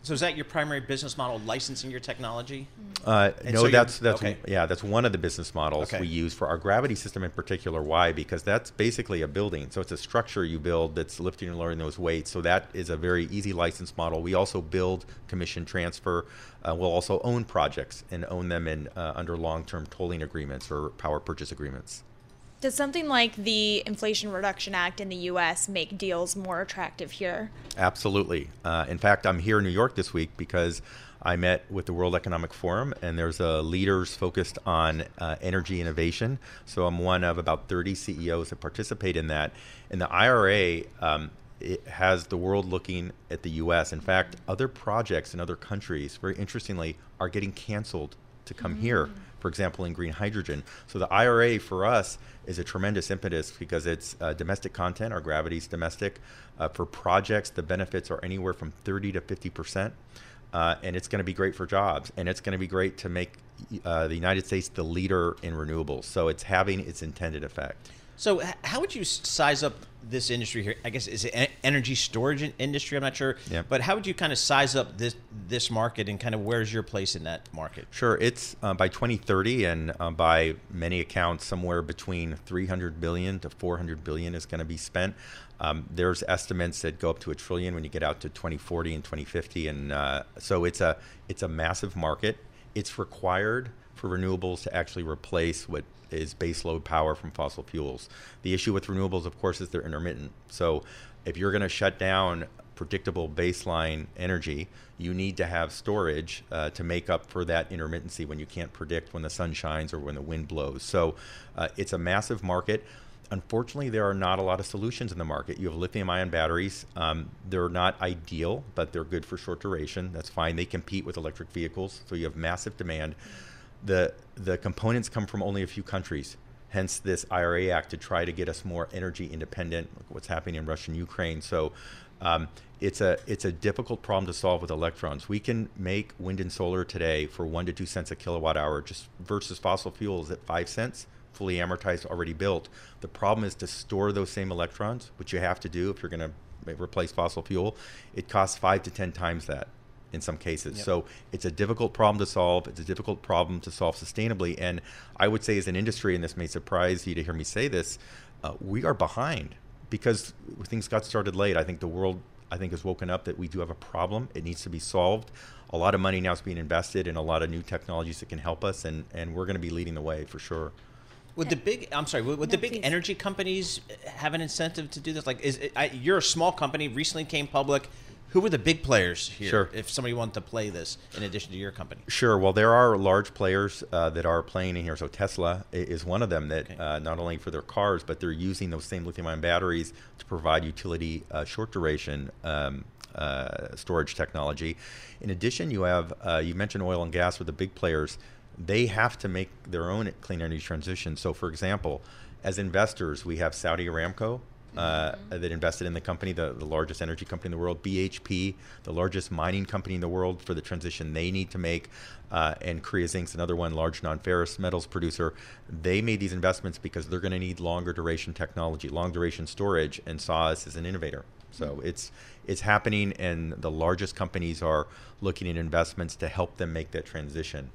So, is that your primary business model, licensing your technology? Uh, no, so that's that's okay. yeah, that's one of the business models Okay. we use for our gravity system in particular. Why? Because that's basically a building, so it's a structure you build that's lifting and lowering those weights. So that is a very easy license model. We also build, commission, transfer. Uh, we'll also own projects and own them in uh, under long-term tolling agreements or power purchase agreements. Does something like the Inflation Reduction Act in the U.S. make deals more attractive here? Absolutely. Uh, in fact, I'm here in New York this week because I met with the World Economic Forum, and there's uh, leaders focused on uh, energy innovation. So I'm one of about 30 CEOs that participate in that. And the IRA um, it has the world looking at the U.S. In fact, other projects in other countries, very interestingly, are getting canceled to come here. For example, in green hydrogen. So the IRA for us is a tremendous impetus because it's uh, domestic content. Our gravity's domestic. Uh, for projects, the benefits are anywhere from 30 to 50 percent, uh, and it's going to be great for jobs, and it's going to be great to make uh, the United States the leader in renewables. So it's having its intended effect. So, how would you size up this industry here? I guess is it energy storage industry? I'm not sure. Yep. But how would you kind of size up this this market and kind of where's your place in that market? Sure, it's uh, by 2030, and uh, by many accounts, somewhere between 300 billion to 400 billion is going to be spent. Um, there's estimates that go up to a trillion when you get out to 2040 and 2050, and uh, so it's a it's a massive market. It's required for renewables to actually replace what is baseload power from fossil fuels. The issue with renewables, of course, is they're intermittent. So if you're going to shut down predictable baseline energy, you need to have storage uh, to make up for that intermittency when you can't predict when the sun shines or when the wind blows. So uh, it's a massive market. Unfortunately, there are not a lot of solutions in the market. You have lithium ion batteries. Um, they're not ideal, but they're good for short duration. That's fine. They compete with electric vehicles, so you have massive demand. The, the components come from only a few countries hence this IRA Act to try to get us more energy independent. What's happening in Russia and Ukraine. So um, it's a it's a difficult problem to solve with electrons. We can make wind and solar today for one to two cents a kilowatt hour, just versus fossil fuels at five cents, fully amortized, already built. The problem is to store those same electrons, which you have to do if you're going to replace fossil fuel. It costs five to ten times that in some cases. Yep. So it's a difficult problem to solve. It's a difficult problem to solve sustainably. And I would say, as an industry, and this may surprise you to hear me say this, uh, we are behind because things got started late. I think the world, I think, has woken up that we do have a problem. It needs to be solved. A lot of money now is being invested in a lot of new technologies that can help us, and, and we're going to be leading the way for sure. Would the big, I'm sorry, would, would the big energy companies have an incentive to do this? Like, is it, I, you're a small company, recently came public. Who were the big players here? Sure. If somebody wanted to play this in addition to your company. Sure. Well, there are large players uh, that are playing in here. So Tesla is one of them that uh, not only for their cars, but they're using those same lithium-ion batteries to provide utility uh, short duration um, uh, storage technology. In addition, you have uh, you mentioned oil and gas with the big players. They have to make their own clean energy transition. So, for example, as investors, we have Saudi Aramco uh, that invested in the company, the, the largest energy company in the world, BHP, the largest mining company in the world for the transition they need to make, uh, and Korea Zinc's another one, large non-ferrous metals producer. They made these investments because they're going to need longer duration technology, long duration storage, and saw us as an innovator. So it's it's happening, and the largest companies are looking at investments to help them make that transition.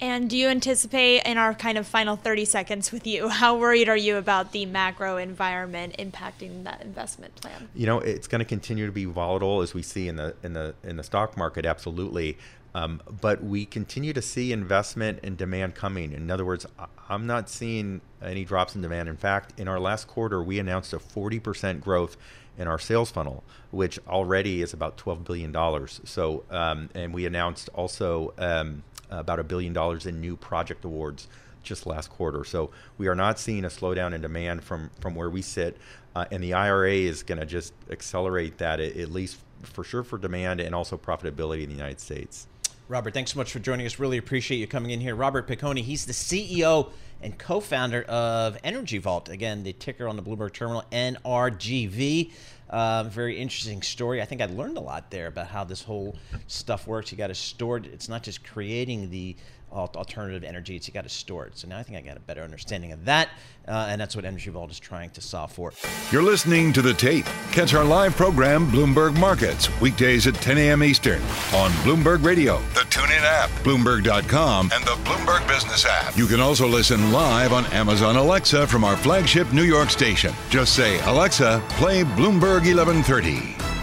And do you anticipate, in our kind of final 30 seconds with you, [LAUGHS] how worried are you about the macro environment impacting that investment plan? You know, it's going to continue to be volatile as we see in the in the in the stock market, absolutely. Um, but we continue to see investment and demand coming. In other words, I'm not seeing any drops in demand. In fact, in our last quarter, we announced a 40% growth in our sales funnel, which already is about 12 billion dollars. So, um, and we announced also um, about a billion dollars in new project awards just last quarter. So we are not seeing a slowdown in demand from from where we sit, uh, and the IRA is going to just accelerate that at, least for sure for demand and also profitability in the United States. Robert, thanks so much for joining us. Really appreciate you coming in here. Robert Piconi, he's the CEO and co-founder of Energy Vault. Again, the ticker on the Bloomberg terminal, NRGV. Um, very interesting story. I think I learned a lot there about how this whole stuff works. You got to store it. It's not just creating the alternative energy; it's you got to store it. So now I think I got a better understanding of that, uh, and that's what Energy Vault is trying to solve for. You're listening to The Tape. Catch our live program, Bloomberg Markets, weekdays at 10 a.m. Eastern on Bloomberg Radio, the TuneIn app, Bloomberg.com, and the Bloomberg Business app. You can also listen live on Amazon Alexa from our flagship New York station. Just say, Alexa, play Bloomberg 1130.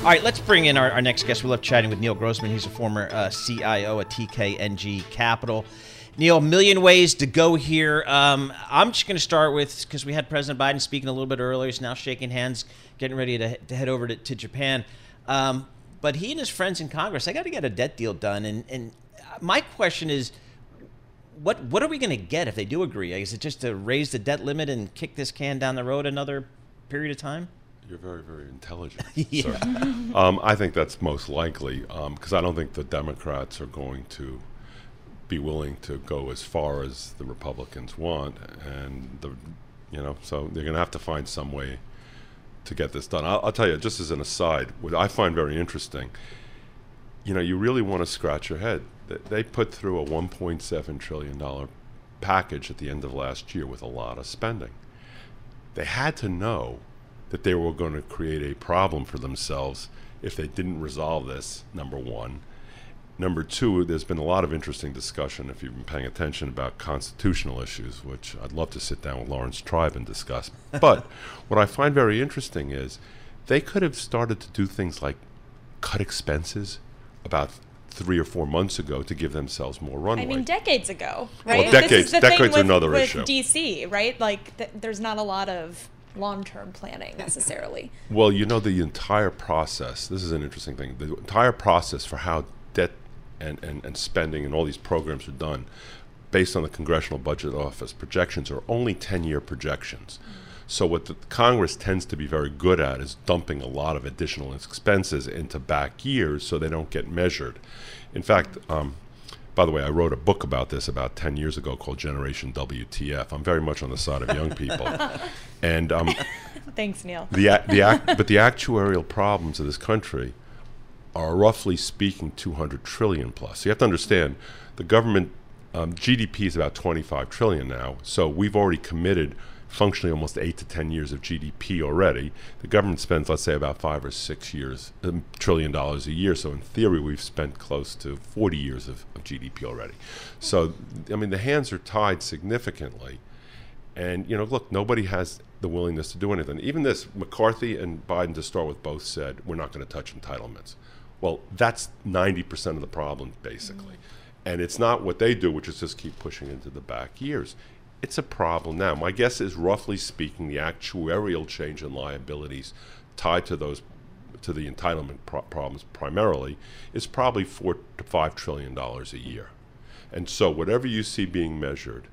All right, let's bring in our, our next guest. We love chatting with Neil Grossman. He's a former uh, CIO at TKNG Capital. Neil, a million ways to go here. Um, I'm just going to start with because we had President Biden speaking a little bit earlier. He's now shaking hands, getting ready to, to head over to, to Japan. Um, but he and his friends in Congress, they got to get a debt deal done. And, and my question is, what what are we going to get if they do agree? Is it just to raise the debt limit and kick this can down the road another period of time? You're very, very intelligent. [LAUGHS] Yeah. um, I think that's most likely because I don't think the Democrats are going to be willing to go as far as the Republicans want, and the, you know, so they're going to have to find some way to get this done. I'll, I'll tell you, just as an aside, what I find very interesting, you know, you really want to scratch your head. They- They put through a 1.7 trillion dollar package at the end of last year with a lot of spending. They had to know that they were going to create a problem for themselves if they didn't resolve this, number one. Number two, there's been a lot of interesting discussion, if you've been paying attention, about constitutional issues, which I'd love to sit down with Laurence Tribe and discuss. [LAUGHS] But what I find very interesting is they could have started to do things like cut expenses about three or four months ago to give themselves more runway. I mean, decades ago, Well, right? this decades- is the decades thing with, another with issue. DC, right? Like, th- there's not a lot of long-term planning necessarily. [LAUGHS] Well, you know, the entire process, this is an interesting thing. The entire process for how debt and, and, and spending and all these programs are done, based on the Congressional Budget Office projections, are only 10 year projections. So, what the Congress tends to be very good at is dumping a lot of additional expenses into back years so they don't get measured. In fact, um, by the way, I wrote a book about this about 10 years ago called Generation WTF. I'm very much on the side of young people. [LAUGHS] and um, Thanks, Neil. the, the ac- but the actuarial problems of this country are roughly speaking 200 trillion plus. So you have to understand the government um, GDP is about 25 trillion now. So we've already committed functionally almost eight to 10 years of GDP already. The government spends, let's say, about five or six years um, trillion dollars a year. So in theory, we've spent close to 40 years of, of GDP already. So I mean, the hands are tied significantly. And you know, look, nobody has the willingness to do anything. Even this, McCarthy and Biden to start with both said we're not going to touch entitlements. Well, that's ninety percent of the problem, basically. And it's not what they do, which is just keep pushing into the back years. It's a problem now. My guess is, roughly speaking, the actuarial change in liabilities tied to those to the entitlement pro- problems primarily is probably four to five trillion dollars a year. And so whatever you see being measured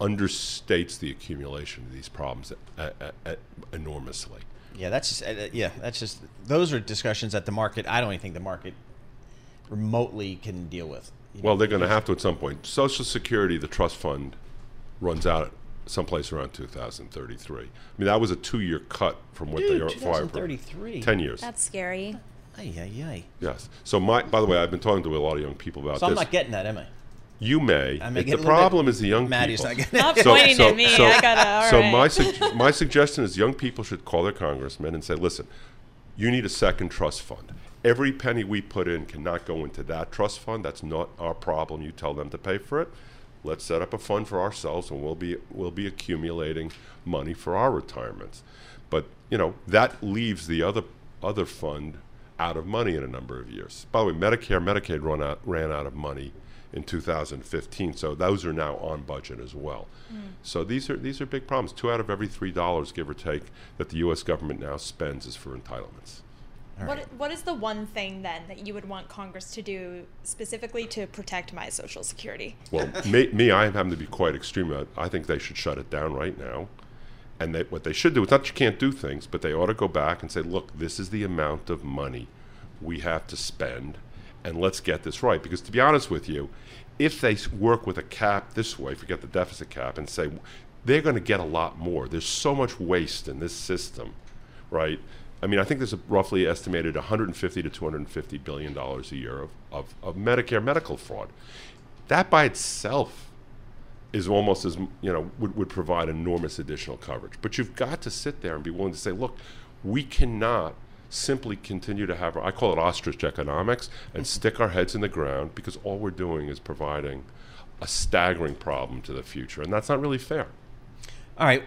understates the accumulation of these problems enormously. Yeah, that's just, uh, yeah, that's just those are discussions that the market. I don't even think the market remotely can deal with. You Well, know, they're going to have to at some point. Social Security, the trust fund, runs out someplace around 2033. I mean, that was a two-year cut from what Dude, they are. 2033. Ten years. That's scary. Ay, ay, ay. yes. So, my by the way, I've been talking to a lot of young people about So I'm this. not getting that, am I? You may. I may It- get a the little bit- problem is the young Maddie's people. not getting Not pointing at me. I gotta- all so right. my sug- my suggestion is young people should call their congressman and say, listen, you need a second trust fund. Every penny we put in cannot go into that trust fund. That's not our problem. You tell them to pay for it. Let's set up a fund for ourselves, and we'll be we'll be accumulating money for our retirements. But you know that leaves the other other fund out of money in a number of years. By the way, Medicare, Medicaid run out, ran out of money in 2015, so those are now on budget as well. Mm. So these are these are big problems. Two out of every three dollars, give or take, that the U.S. government now spends is for entitlements. What What is the one thing then that you would want Congress to do specifically to protect my Social Security? Well, [LAUGHS] me, me, I happen to be quite extreme. I think they should shut it down right now. And they, what they should do is not that you can't do things, but they ought to go back and say, look, this is the amount of money we have to spend, and let's get this right. Because to be honest with you, if they work with a cap this way, forget the deficit cap, and say they're going to get a lot more. There's so much waste in this system, right? I mean, I think there's a roughly estimated 150 to 250 billion dollars a year of, of, of Medicare medical fraud. That by itself is almost as you know would, would provide enormous additional coverage. But you've got to sit there and be willing to say, look, we cannot simply continue to have I call it ostrich economics and stick our heads in the ground because all we're doing is providing a staggering problem to the future, and that's not really fair. All right,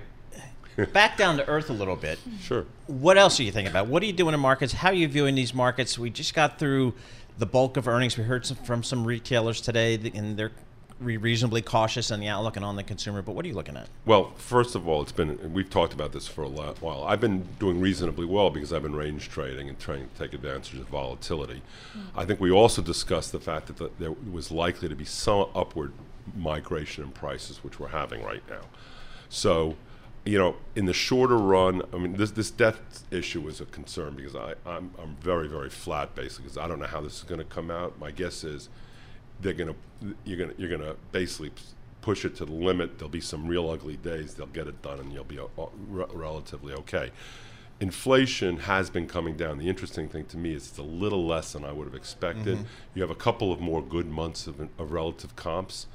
[LAUGHS] back down to earth a little bit. Sure. What else are you thinking about? What are you doing in markets? How are you viewing these markets? We just got through the bulk of earnings. We heard some, from some retailers today, and they're reasonably cautious on the outlook and on the consumer. But what are you looking at? Well, first of all, it's been we've talked about this for a lo- while. I've been doing reasonably well because I've been range trading and trying to take advantage of volatility. Mm. I think we also discussed the fact that the, there was likely to be some upward migration in prices, which we're having right now. So, you know, in the shorter run, I mean, this this debt issue is a concern because I I'm, I'm very very flat basically because I don't know how this is going to come out. My guess is they're going to you're going to you're going to basically push it to the limit. There'll be some real ugly days. They'll get it done, and you'll be uh, re- relatively okay. Inflation has been coming down. The interesting thing to me is it's a little less than I would have expected. Mhm. You have a couple of more good months of, of relative comps,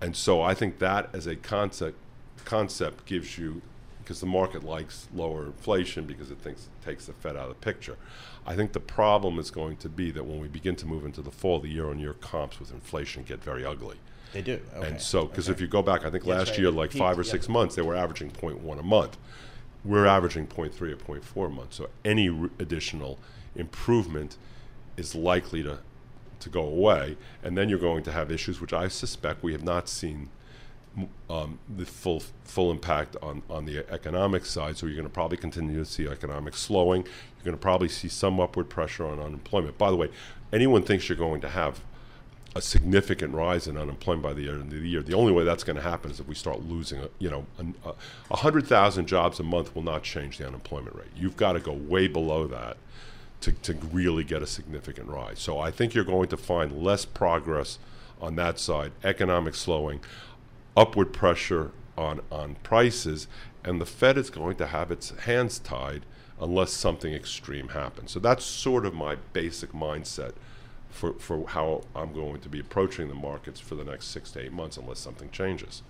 and so I think that as a concept concept gives you because the market likes lower inflation because it thinks it takes the Fed out of the picture. I think the problem is going to be that when we begin to move into the fall, the year-on-year comps with inflation get very ugly. They do. Okay. And so, because Okay. if you go back, I think Yes, last right. year, like Peaked, five or yeah. six months, they were averaging 0.1 a month. We're averaging 0.3 or 0.4 a month. So any r- additional improvement is likely to to go away, and then you're going to have issues which I suspect we have not seen um, the full full impact on, on the economic side. So you're going to probably continue to see economic slowing. You're going to probably see some upward pressure on unemployment. By the way, anyone thinks you're going to have a significant rise in unemployment by the end of the year. The only way that's going to happen is if we start losing, you know, a, a hundred thousand jobs a month will not change the unemployment rate. You've got to go way below that to, to really get a significant rise. So I think you're going to find less progress on that side, economic slowing, upward pressure on, on prices, and the Fed is going to have its hands tied unless something extreme happens. So that's sort of my basic mindset for, for how I'm going to be approaching the markets for the next six to eight months unless something changes.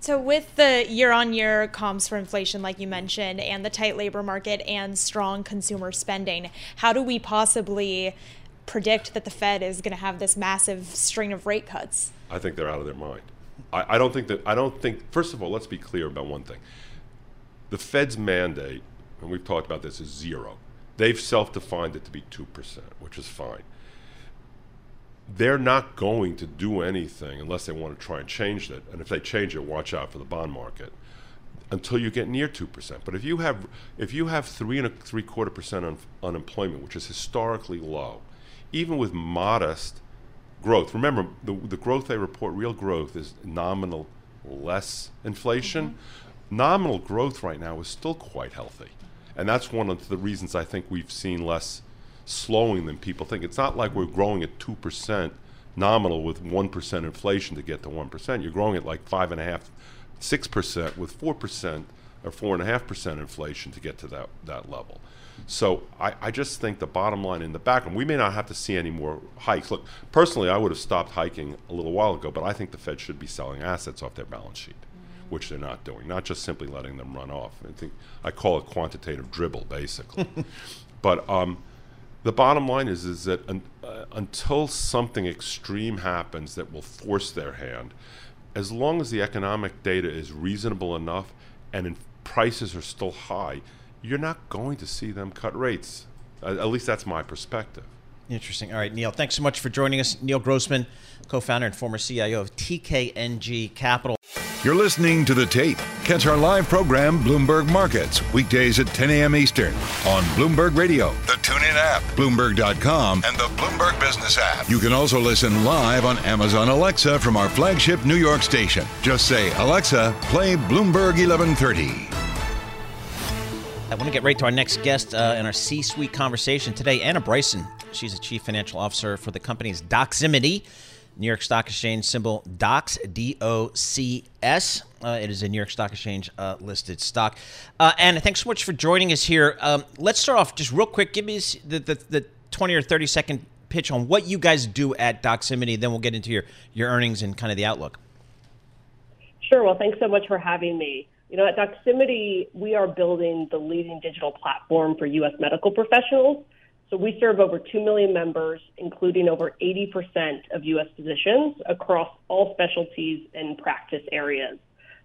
So, with the year on year comps for inflation, like you mentioned, and the tight labor market and strong consumer spending, how do we possibly predict that the Fed is going to have this massive string of rate cuts? I think they're out of their mind. I, I don't think that. I don't think. First of all, let's be clear about one thing. The Fed's mandate, and we've talked about this, is zero. They've self-defined it to be two percent, which is fine. They're not going to do anything unless they want to try and change it. And if they change it, watch out for the bond market. until you get near two percent. But if you have if you have three and a three quarter percent un- unemployment, which is historically low, even with modest growth. Remember, the the growth they report, real growth, is nominal less inflation. Mm-hmm. Nominal growth right now is still quite healthy, and that's one of the reasons I think we've seen less slowing than people think. It's not like we're growing at two percent nominal with one percent inflation to get to one percent. You're growing at like five and a half 6% with 4% or 4.5% inflation to get to that, that level. So I, I just think the bottom line in the back background, we may not have to see any more hikes. Look, personally, I would have stopped hiking a little while ago, but I think the Fed should be selling assets off their balance sheet, which they're not doing, not just simply letting them run off. I think I call it quantitative dribble, basically. [LAUGHS] but um, the bottom line is, is that un, uh, until something extreme happens that will force their hand, as long as the economic data is reasonable enough and prices are still high, you're not going to see them cut rates. At least that's my perspective. Interesting. All right, Neil, thanks so much for joining us. Neil Grossman, co founder and former CIO of TKNG Capital. You're listening to The Tape. Catch our live program, Bloomberg Markets, weekdays at 10 a.m. Eastern on Bloomberg Radio, the TuneIn app, Bloomberg.com, and the Bloomberg Business app. You can also listen live on Amazon Alexa from our flagship New York station. Just say, Alexa, play Bloomberg 1130. I want to get right to our next guest uh, in our C suite conversation today. Anna Bryson. She's the chief financial officer for the company's Doximity. New York Stock Exchange symbol DOCS, D O C S. Uh, it is a New York Stock Exchange uh, listed stock. Uh, and thanks so much for joining us here. Um, let's start off just real quick. Give me the, the, the 20 or 30 second pitch on what you guys do at Doximity. Then we'll get into your, your earnings and kind of the outlook. Sure. Well, thanks so much for having me. You know, at Doximity, we are building the leading digital platform for U.S. medical professionals so we serve over 2 million members, including over 80% of U.S. physicians across all specialties and practice areas.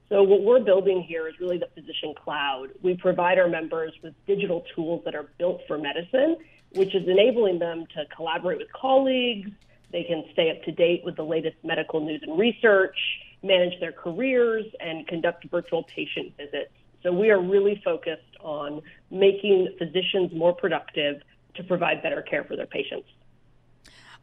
So what we're building here is really the physician cloud. We provide our members with digital tools that are built for medicine, which is enabling them to collaborate with colleagues. They can stay up to date with the latest medical news and research, manage their careers, and conduct virtual patient visits. So we are really focused on making physicians more productive to provide better care for their patients.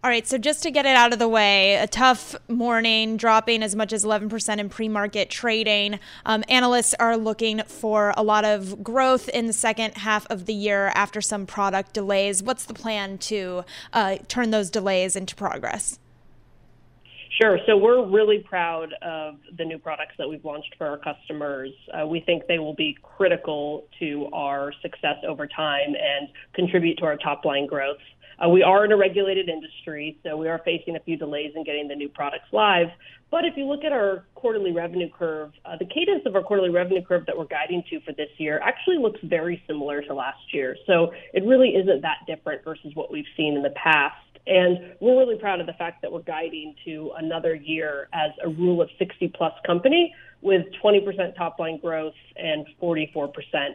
All right, so just to get it out of the way, a tough morning, dropping as much as 11% in pre market trading. Um, analysts are looking for a lot of growth in the second half of the year after some product delays. What's the plan to uh, turn those delays into progress? Sure. So we're really proud of the new products that we've launched for our customers. Uh, we think they will be critical to our success over time and contribute to our top line growth. Uh, we are in a regulated industry, so we are facing a few delays in getting the new products live. But if you look at our quarterly revenue curve, uh, the cadence of our quarterly revenue curve that we're guiding to for this year actually looks very similar to last year. So it really isn't that different versus what we've seen in the past. And we're really proud of the fact that we're guiding to another year as a rule of 60 plus company with 20% top line growth and 44%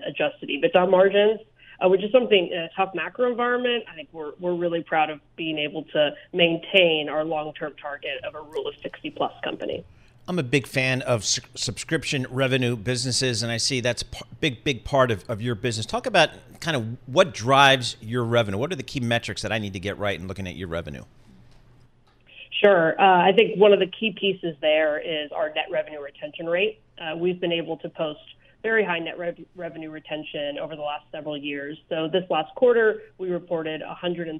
adjusted EBITDA margins. Uh, which is something in a tough macro environment. I think we're we're really proud of being able to maintain our long term target of a rule of 60 plus company. I'm a big fan of su- subscription revenue businesses, and I see that's a p- big, big part of, of your business. Talk about kind of what drives your revenue. What are the key metrics that I need to get right in looking at your revenue? Sure. Uh, I think one of the key pieces there is our net revenue retention rate. Uh, we've been able to post very high net rev- revenue retention over the last several years. So this last quarter, we reported 117%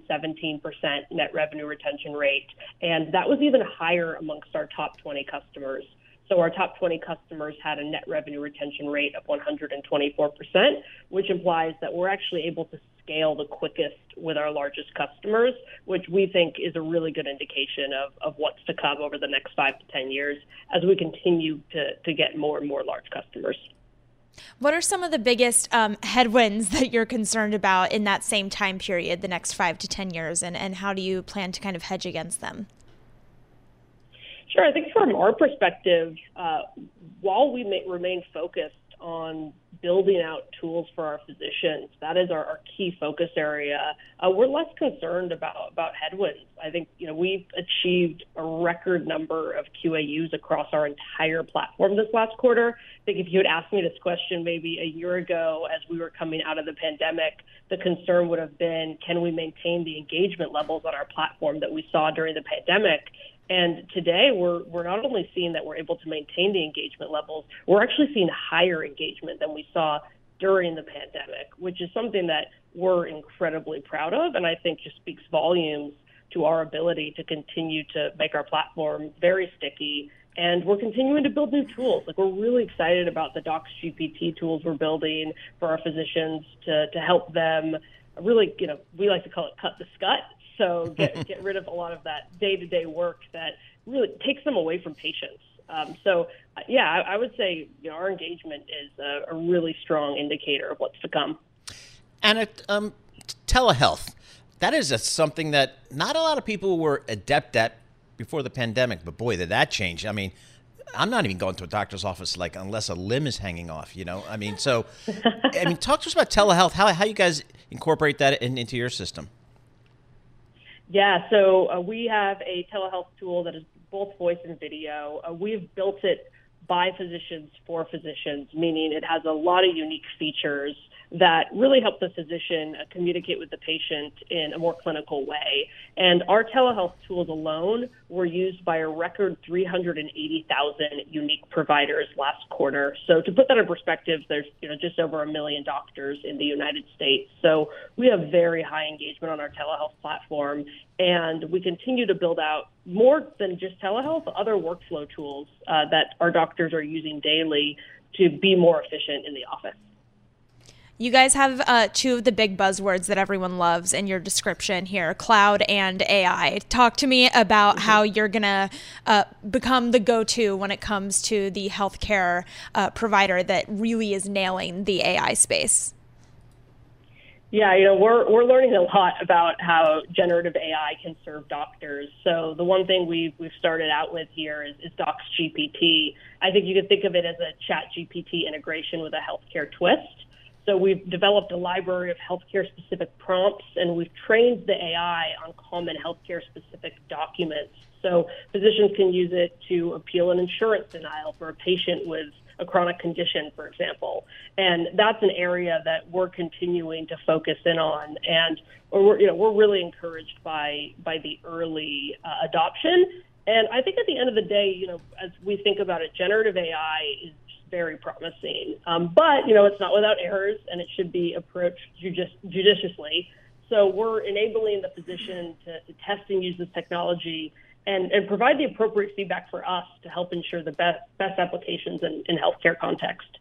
net revenue retention rate, and that was even higher amongst our top 20 customers. So our top 20 customers had a net revenue retention rate of 124%, which implies that we're actually able to scale the quickest with our largest customers, which we think is a really good indication of, of what's to come over the next five to 10 years as we continue to, to get more and more large customers. What are some of the biggest um, headwinds [LAUGHS] that you're concerned about in that same time period, the next five to 10 years, and, and how do you plan to kind of hedge against them? Sure. I think from our perspective, uh, while we may remain focused on building out tools for our physicians. That is our, our key focus area. Uh, we're less concerned about about headwinds. I think you know we've achieved a record number of QAUs across our entire platform this last quarter. I think if you had asked me this question maybe a year ago, as we were coming out of the pandemic, the concern would have been, can we maintain the engagement levels on our platform that we saw during the pandemic? And today, we're, we're not only seeing that we're able to maintain the engagement levels, we're actually seeing higher engagement than we saw during the pandemic, which is something that we're incredibly proud of. And I think just speaks volumes to our ability to continue to make our platform very sticky. And we're continuing to build new tools. Like we're really excited about the Docs GPT tools we're building for our physicians to, to help them really, you know, we like to call it cut the scut so [LAUGHS] get get rid of a lot of that day to day work that really takes them away from patients. Um, so yeah, I, I, would say you know, our engagement is a, a, really strong indicator of what's to come. And it, um, telehealth, that is a, something that not a lot of people were adept at before the pandemic. But boy, did that change! I mean. I'm not even going to a doctor's office like unless a limb is hanging off, you know. I mean, so [LAUGHS] I mean, talk to us about telehealth. How how you guys incorporate that in, into your system? Yeah, so uh, we have a telehealth tool that is both voice and video. Uh, we've built it by physicians for physicians, meaning it has a lot of unique features that really help the physician uh, communicate with the patient in a more clinical way. And our telehealth tools alone were used by a record 380,000 unique providers last quarter. So to put that in perspective, there's you know just over a million doctors in the United States. So we have very high engagement on our telehealth platform, and we continue to build out more than just telehealth, other workflow tools uh, that our doctors are using daily to be more efficient in the office. You guys have uh, two of the big buzzwords that everyone loves in your description here cloud and AI. Talk to me about mm-hmm. how you're going to uh, become the go to when it comes to the healthcare uh, provider that really is nailing the AI space. Yeah, you know, we're we're learning a lot about how generative AI can serve doctors. So the one thing we've we've started out with here is, is Docs GPT. I think you could think of it as a Chat GPT integration with a healthcare twist. So we've developed a library of healthcare specific prompts and we've trained the AI on common healthcare specific documents. So physicians can use it to appeal an insurance denial for a patient with a chronic condition, for example. And that's an area that we're continuing to focus in on. And we're, you know, we're really encouraged by, by the early uh, adoption. And I think at the end of the day, you know, as we think about it, generative AI is very promising. Um, but, you know, it's not without errors and it should be approached judici- judiciously. So we're enabling the physician to, to test and use this technology and, and provide the appropriate feedback for us to help ensure the best, best applications in, in healthcare context.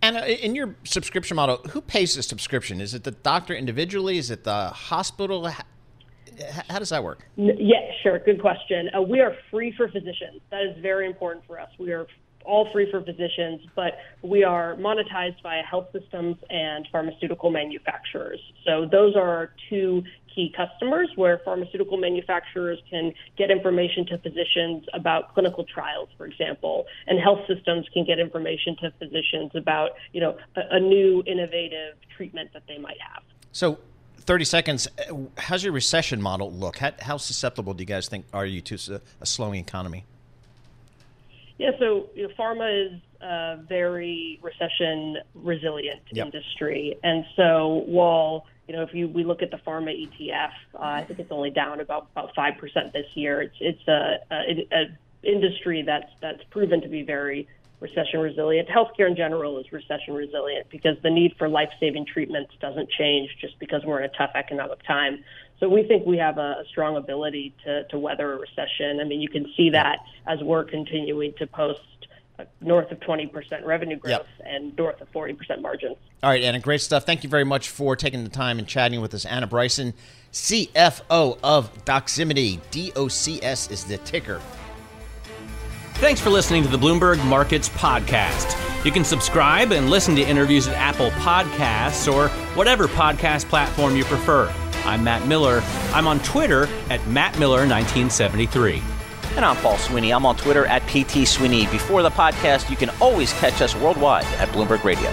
And in your subscription model, who pays the subscription? Is it the doctor individually? Is it the hospital? How does that work? Yeah, sure. Good question. Uh, we are free for physicians. That is very important for us. We are all free for physicians, but we are monetized by health systems and pharmaceutical manufacturers. So those are our two key customers where pharmaceutical manufacturers can get information to physicians about clinical trials, for example, and health systems can get information to physicians about, you know, a, a new innovative treatment that they might have. So 30 seconds. How's your recession model look? How, how susceptible do you guys think are you to a slowing economy? Yeah, so you know, pharma is a very recession resilient yep. industry, and so while you know if you we look at the pharma ETF, uh, I think it's only down about about five percent this year. It's it's a, a, a industry that's that's proven to be very recession resilient. Healthcare in general is recession resilient because the need for life saving treatments doesn't change just because we're in a tough economic time. So we think we have a, a strong ability to, to weather a recession. I mean, you can see that as we're continuing to post uh, north of 20% revenue growth yep. and north of 40% margins. All right, Anna, great stuff. Thank you very much for taking the time and chatting with us. Anna Bryson, CFO of Doximity. DOCS is the ticker. Thanks for listening to the Bloomberg Markets Podcast. You can subscribe and listen to interviews at Apple Podcasts or whatever podcast platform you prefer. I'm Matt Miller. I'm on Twitter at matt miller1973, And I'm Paul Sweeney. I'm on Twitter at PT Sweeney. Before the podcast, you can always catch us worldwide at Bloomberg Radio.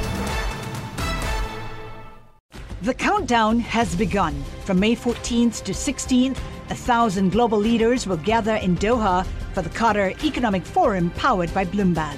The countdown has begun. From May 14th to 16th, a thousand global leaders will gather in Doha for the Qatar Economic Forum powered by Bloomberg.